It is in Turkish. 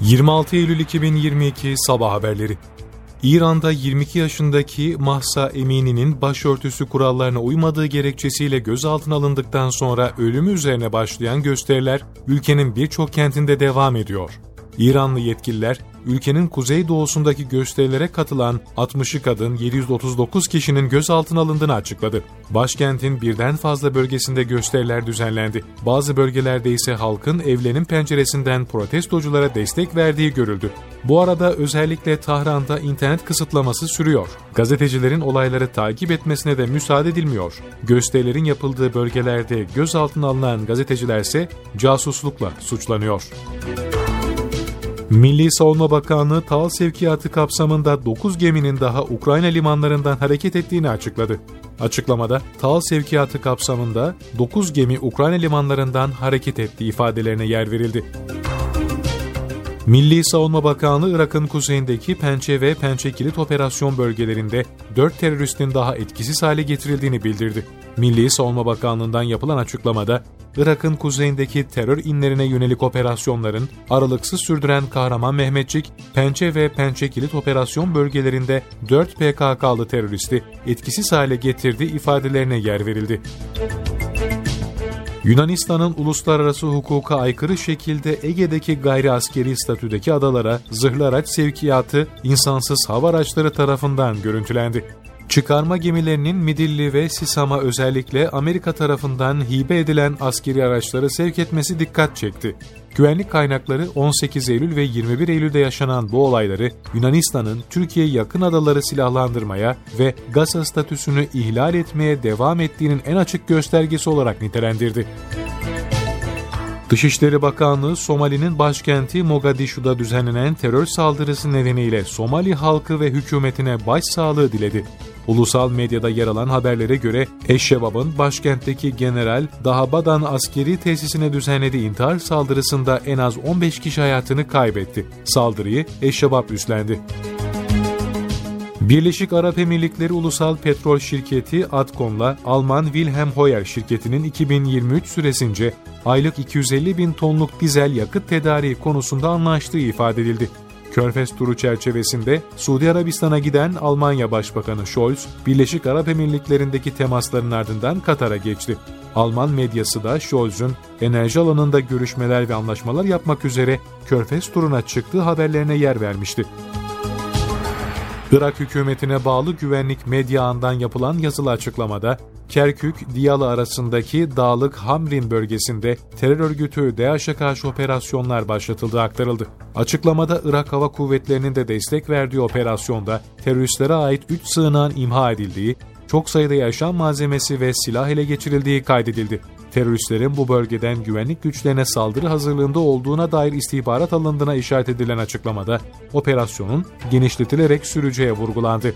26 Eylül 2022 Sabah Haberleri İran'da 22 yaşındaki Mahsa Emini'nin başörtüsü kurallarına uymadığı gerekçesiyle gözaltına alındıktan sonra ölümü üzerine başlayan gösteriler ülkenin birçok kentinde devam ediyor. İranlı yetkililer ülkenin kuzeydoğusundaki gösterilere katılan 60'ı kadın 739 kişinin gözaltına alındığını açıkladı. Başkentin birden fazla bölgesinde gösteriler düzenlendi. Bazı bölgelerde ise halkın evlerinin penceresinden protestoculara destek verdiği görüldü. Bu arada özellikle Tahran'da internet kısıtlaması sürüyor. Gazetecilerin olayları takip etmesine de müsaade edilmiyor. Gösterilerin yapıldığı bölgelerde gözaltına alınan gazeteciler ise casuslukla suçlanıyor. Milli Savunma Bakanlığı TAL sevkiyatı kapsamında 9 geminin daha Ukrayna limanlarından hareket ettiğini açıkladı. Açıklamada TAL sevkiyatı kapsamında 9 gemi Ukrayna limanlarından hareket ettiği ifadelerine yer verildi. Milli Savunma Bakanlığı Irak'ın kuzeyindeki Pençe ve Pençe Kilit operasyon bölgelerinde 4 teröristin daha etkisiz hale getirildiğini bildirdi. Milli Savunma Bakanlığı'ndan yapılan açıklamada Irak'ın kuzeyindeki terör inlerine yönelik operasyonların aralıksız sürdüren Kahraman Mehmetçik, Pençe ve Pençe Kilit operasyon bölgelerinde 4 PKK'lı teröristi etkisiz hale getirdiği ifadelerine yer verildi. Yunanistan'ın uluslararası hukuka aykırı şekilde Ege'deki gayri askeri statüdeki adalara zırhlı araç sevkiyatı insansız hava araçları tarafından görüntülendi. Çıkarma gemilerinin Midilli ve Sisam'a özellikle Amerika tarafından hibe edilen askeri araçları sevk etmesi dikkat çekti. Güvenlik kaynakları 18 Eylül ve 21 Eylül'de yaşanan bu olayları Yunanistan'ın Türkiye yakın adaları silahlandırmaya ve Gaza statüsünü ihlal etmeye devam ettiğinin en açık göstergesi olarak nitelendirdi. Dışişleri Bakanlığı Somali'nin başkenti Mogadishu'da düzenlenen terör saldırısı nedeniyle Somali halkı ve hükümetine başsağlığı diledi. Ulusal medyada yer alan haberlere göre Eşşebab'ın başkentteki General Dahabadan askeri tesisine düzenlediği intihar saldırısında en az 15 kişi hayatını kaybetti. Saldırıyı Eşşebab üstlendi. Birleşik Arap Emirlikleri Ulusal Petrol Şirketi Adkon'la Alman Wilhelm Hoyer şirketinin 2023 süresince aylık 250 bin tonluk dizel yakıt tedariği konusunda anlaştığı ifade edildi. Körfez turu çerçevesinde Suudi Arabistan'a giden Almanya Başbakanı Scholz, Birleşik Arap Emirlikleri'ndeki temasların ardından Katar'a geçti. Alman medyası da Scholz'un enerji alanında görüşmeler ve anlaşmalar yapmak üzere Körfez turuna çıktığı haberlerine yer vermişti. Irak hükümetine bağlı güvenlik medya ağından yapılan yazılı açıklamada, Kerkük, Diyalı arasındaki dağlık Hamrin bölgesinde terör örgütü DAEŞ'e karşı operasyonlar başlatıldığı aktarıldı. Açıklamada Irak Hava Kuvvetleri'nin de destek verdiği operasyonda teröristlere ait 3 sığınağın imha edildiği, çok sayıda yaşam malzemesi ve silah ele geçirildiği kaydedildi. Teröristlerin bu bölgeden güvenlik güçlerine saldırı hazırlığında olduğuna dair istihbarat alındığına işaret edilen açıklamada operasyonun genişletilerek süreceği vurgulandı.